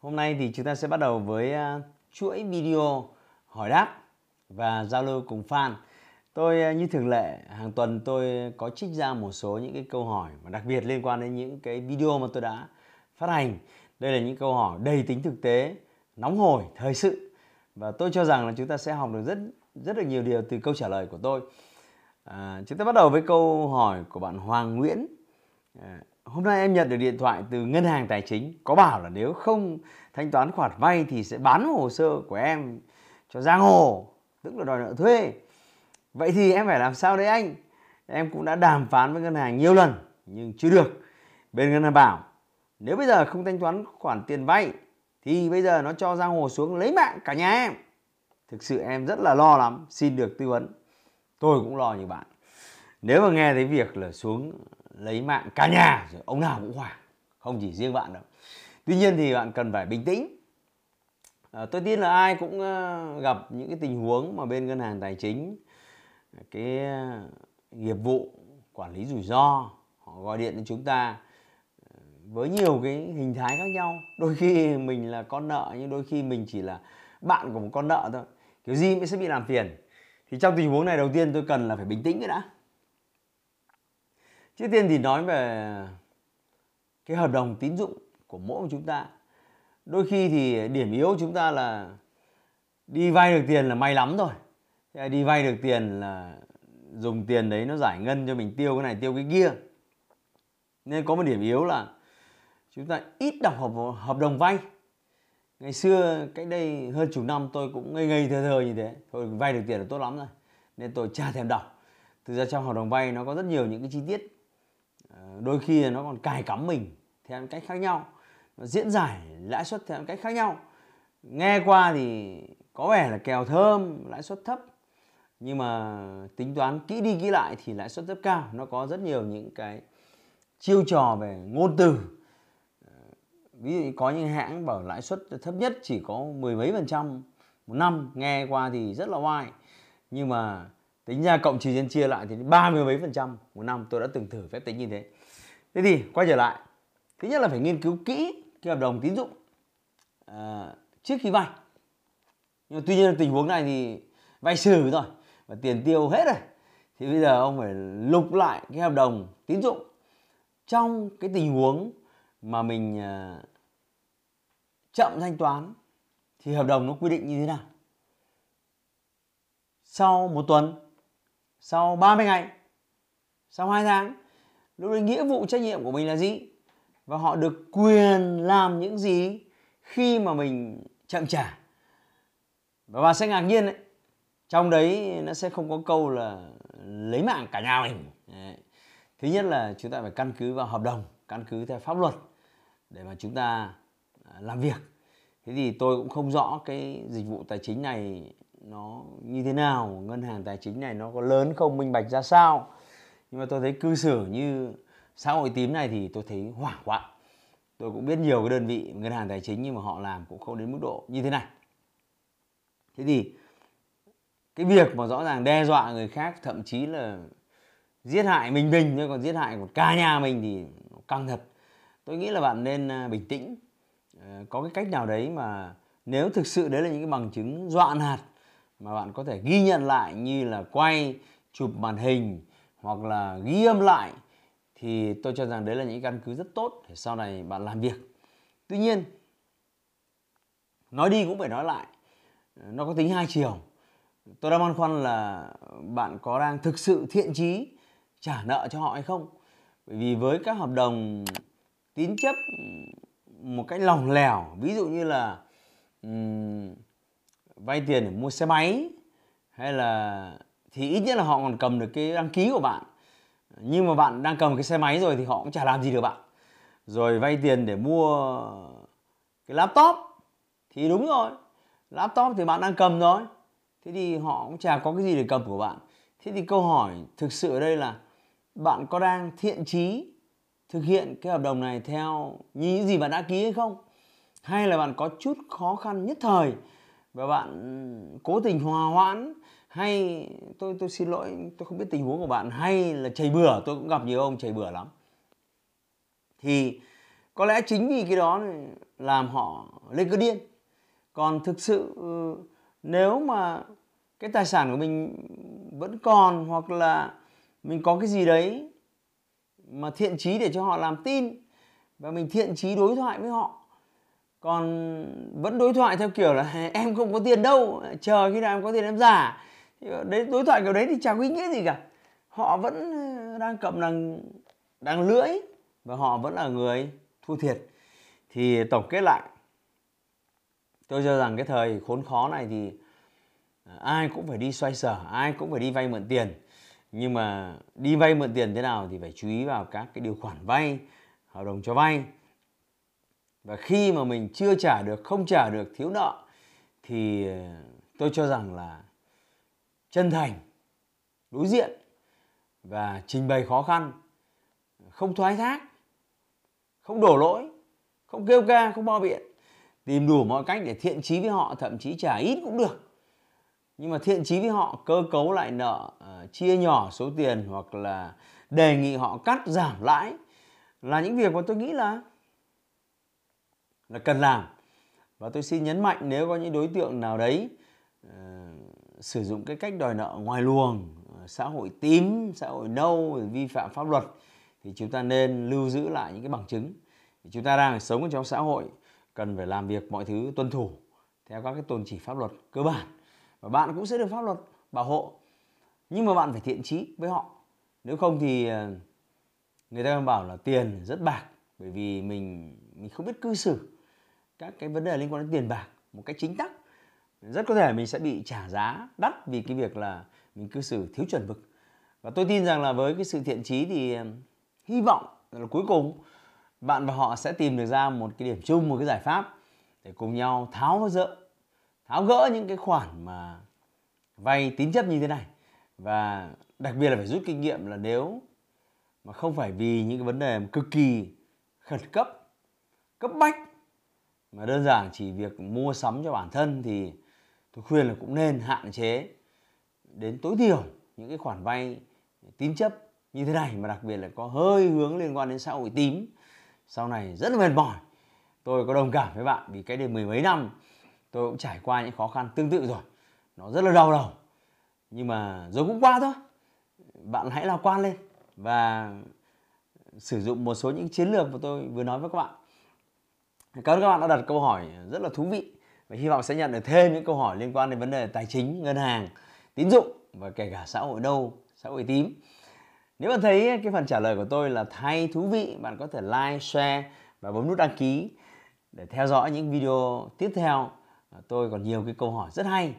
Hôm nay thì chúng ta sẽ bắt đầu với à, chuỗi video hỏi đáp và giao lưu cùng fan. Tôi à, như thường lệ hàng tuần tôi có trích ra một số những cái câu hỏi mà đặc biệt liên quan đến những cái video mà tôi đã phát hành. Đây là những câu hỏi đầy tính thực tế, nóng hổi, thời sự và tôi cho rằng là chúng ta sẽ học được rất rất là nhiều điều từ câu trả lời của tôi. À, chúng ta bắt đầu với câu hỏi của bạn Hoàng Nguyễn. À, hôm nay em nhận được điện thoại từ ngân hàng tài chính, có bảo là nếu không thanh toán khoản vay thì sẽ bán hồ sơ của em cho giang hồ, tức là đòi nợ thuê. Vậy thì em phải làm sao đấy anh? Em cũng đã đàm phán với ngân hàng nhiều lần, nhưng chưa được. Bên ngân hàng bảo, nếu bây giờ không thanh toán khoản tiền vay, thì bây giờ nó cho giang hồ xuống lấy mạng cả nhà em. Thực sự em rất là lo lắm, xin được tư vấn. Tôi cũng lo như bạn. Nếu mà nghe thấy việc là xuống lấy mạng cả nhà rồi ông nào cũng hoảng không chỉ riêng bạn đâu. Tuy nhiên thì bạn cần phải bình tĩnh. À, tôi tin là ai cũng ờ, gặp những cái tình huống mà bên ngân hàng tài chính cái ờ, nghiệp vụ quản lý rủi ro họ gọi điện đến chúng ta ờ, với nhiều cái hình thái khác nhau. Đôi khi mình là con nợ nhưng đôi khi mình chỉ là bạn của một con nợ thôi. Kiểu gì mới sẽ bị làm phiền? Thì trong tình huống này đầu tiên tôi cần là phải bình tĩnh cái đã trước tiên thì nói về cái hợp đồng tín dụng của mỗi chúng ta. Đôi khi thì điểm yếu chúng ta là đi vay được tiền là may lắm rồi. Đi vay được tiền là dùng tiền đấy nó giải ngân cho mình tiêu cái này tiêu cái kia. Nên có một điểm yếu là chúng ta ít đọc hợp, hợp đồng vay. Ngày xưa cách đây hơn chục năm tôi cũng ngây ngây thơ thơ như thế. Thôi vay được tiền là tốt lắm rồi. Nên tôi chả thèm đọc. Thực ra trong hợp đồng vay nó có rất nhiều những cái chi tiết. Ờ, đôi khi nó còn cài cắm mình theo cách khác nhau. Nó diễn giải lãi suất theo cách khác nhau. Nghe qua thì có vẻ là kèo thơm, lãi suất thấp. Nhưng mà tính toán kỹ đi kỹ lại thì lãi suất rất cao. Nó có rất nhiều những cái chiêu trò về ngôn từ. Ờ, ví dụ có những hãng bảo lãi suất thấp nhất chỉ có mười mấy phần trăm một năm. Nghe qua thì rất là oai. Nhưng mà tính ra cộng trừ nhân chia lại thì ba mươi mấy phần trăm một năm tôi đã từng thử phép tính như thế. Thế thì quay trở lại. Thứ nhất là phải nghiên cứu kỹ cái hợp đồng tín dụng à, trước khi vay. Nhưng mà tuy nhiên tình huống này thì vay xử rồi và tiền tiêu hết rồi. Thì bây giờ ông phải lục lại cái hợp đồng tín dụng. Trong cái tình huống mà mình à, chậm thanh toán thì hợp đồng nó quy định như thế nào? Sau một tuần sau 30 ngày, sau 2 tháng, lúc đấy nghĩa vụ trách nhiệm của mình là gì? Và họ được quyền làm những gì khi mà mình chậm trả và bà sẽ ngạc nhiên đấy, trong đấy nó sẽ không có câu là lấy mạng cả nhà mình. Đấy. thứ nhất là chúng ta phải căn cứ vào hợp đồng, căn cứ theo pháp luật để mà chúng ta à, làm việc. Thế thì tôi cũng không rõ cái dịch vụ tài chính này nó như thế nào, ngân hàng tài chính này nó có lớn không, minh bạch ra sao. Nhưng mà tôi thấy cư xử như xã hội tím này thì tôi thấy hoảng quá. Tôi cũng biết nhiều cái đơn vị ngân hàng tài chính nhưng mà họ làm cũng không đến mức độ như thế này. Thế thì cái việc mà rõ ràng đe dọa người khác, thậm chí là giết hại mình mình, nhưng còn giết hại một ca nhà mình thì căng thật. Tôi nghĩ là bạn nên à, bình tĩnh. Ờ, có cái cách nào đấy mà nếu thực sự đấy là những cái bằng chứng dọa nạt mà bạn có thể ghi nhận lại như là quay chụp màn hình hoặc là ghi âm lại thì tôi cho rằng đấy là những căn cứ rất tốt để sau này bạn làm việc. Tuy nhiên nói đi cũng phải nói lại nó có tính hai chiều. Tôi đang băn khoăn là bạn có đang thực sự thiện chí trả nợ cho họ hay không? Bởi vì với các hợp đồng tín chấp một cách lỏng lẻo ví dụ như là um, vay tiền để mua xe máy, hay là thì ít nhất là họ còn cầm được cái đăng ký của bạn. Nhưng mà bạn đang cầm cái xe máy rồi thì họ cũng chả làm gì được bạn. Rồi vay tiền để mua cái laptop thì đúng rồi. Laptop thì bạn đang cầm rồi thế thì họ cũng chả có cái gì để cầm của bạn. Thế thì câu hỏi thực sự ở đây là bạn có đang thiện trí thực hiện cái hợp đồng này theo như những gì bạn đã ký hay không? Hay là bạn có chút khó khăn nhất thời và bạn cố tình hòa hoãn hay tôi tôi xin lỗi, tôi không biết tình huống của bạn hay là chảy bừa, tôi cũng gặp nhiều ông chảy bừa lắm. Thì có lẽ chính vì cái đó làm họ lên cơn điên. Còn thực sự ừ, nếu mà cái tài sản của mình vẫn còn hoặc là mình có cái gì đấy mà thiện trí để cho họ làm tin và mình thiện trí đối thoại với họ còn vẫn đối thoại theo kiểu là em không có tiền đâu, chờ khi nào em có tiền em giả. Đấy, đối thoại kiểu đấy thì chẳng có ý nghĩa gì cả. Họ vẫn ờ, đang cầm đằng đang lưỡi và họ vẫn là người thua thiệt. Thì tổng kết lại, tôi cho rằng cái thời khốn khó này thì ờ, ai cũng phải đi xoay sở, ai cũng phải đi vay mượn tiền. Nhưng mà đi vay mượn tiền thế nào thì phải chú ý vào các cái điều khoản vay, hợp đồng cho vay và khi mà mình chưa trả được, không trả được thiếu nợ, thì ờ, tôi cho rằng là chân thành, đối diện và trình bày khó khăn, không thoái thác, không đổ lỗi, không kêu ca, không bao biện, tìm đủ mọi cách để thiện chí với họ, thậm chí trả ít cũng được. Nhưng mà thiện chí với họ, cơ cấu lại nợ ờ, chia nhỏ số tiền hoặc là đề nghị họ cắt giảm lãi là những việc mà tôi nghĩ là là cần làm. Và tôi xin nhấn mạnh nếu có những đối tượng nào đấy uh, sử dụng cái cách đòi nợ ngoài luồng uh, xã hội tím xã hội nâu vi phạm pháp luật thì chúng ta nên lưu giữ lại những cái bằng chứng. Chúng ta đang sống trong xã hội cần phải làm việc mọi thứ tuân thủ theo các cái tôn chỉ pháp luật cơ bản. Và bạn cũng sẽ được pháp luật bảo hộ nhưng mà bạn phải thiện trí với họ. Nếu không thì ờ, người ta bảo là tiền rất bạc bởi vì mình mình không biết cư xử các cái vấn đề liên quan đến tiền bạc một cách chính tắc, rất có thể mình sẽ bị trả giá đắt vì cái việc là mình cư xử thiếu chuẩn mực. Và tôi tin rằng là với cái sự thiện trí thì hy vọng là cuối cùng bạn và họ sẽ tìm được ra một cái điểm chung, một cái giải pháp để cùng nhau tháo dỡ tháo gỡ những cái khoản mà vay tín chấp như thế này. Và đặc biệt là phải rút kinh nghiệm là nếu mà không phải vì những cái vấn đề cực kỳ khẩn cấp cấp bách mà đơn giản chỉ việc mua sắm cho bản thân thì tôi khuyên là cũng nên hạn chế đến tối thiểu những cái khoản vay tín chấp như thế này, mà đặc biệt là có hơi hướng liên quan đến xã hội tím. Sau này rất là mệt mỏi. Tôi có đồng cảm với bạn vì cái đây mười mấy năm, tôi cũng trải qua những khó khăn tương tự rồi. Nó rất là đau đầu. Nhưng mà rồi cũng qua thôi. Bạn hãy lạc quan lên và sử dụng một số những chiến lược mà tôi vừa nói với các bạn cảm ơn các bạn đã đặt câu hỏi rất là thú vị và hy vọng sẽ nhận được thêm những câu hỏi liên quan đến vấn đề tài chính ngân hàng tín dụng và kể cả xã hội đâu, xã hội tím. Nếu bạn thấy cái phần trả lời của tôi là hay thú vị bạn có thể like share và bấm nút đăng ký để theo dõi những video tiếp theo. Tôi còn nhiều cái câu hỏi rất hay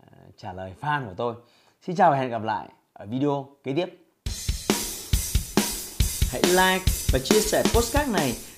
ờ, trả lời fan của tôi. Xin chào và hẹn gặp lại ở video kế tiếp. Hãy like và chia sẻ postcard này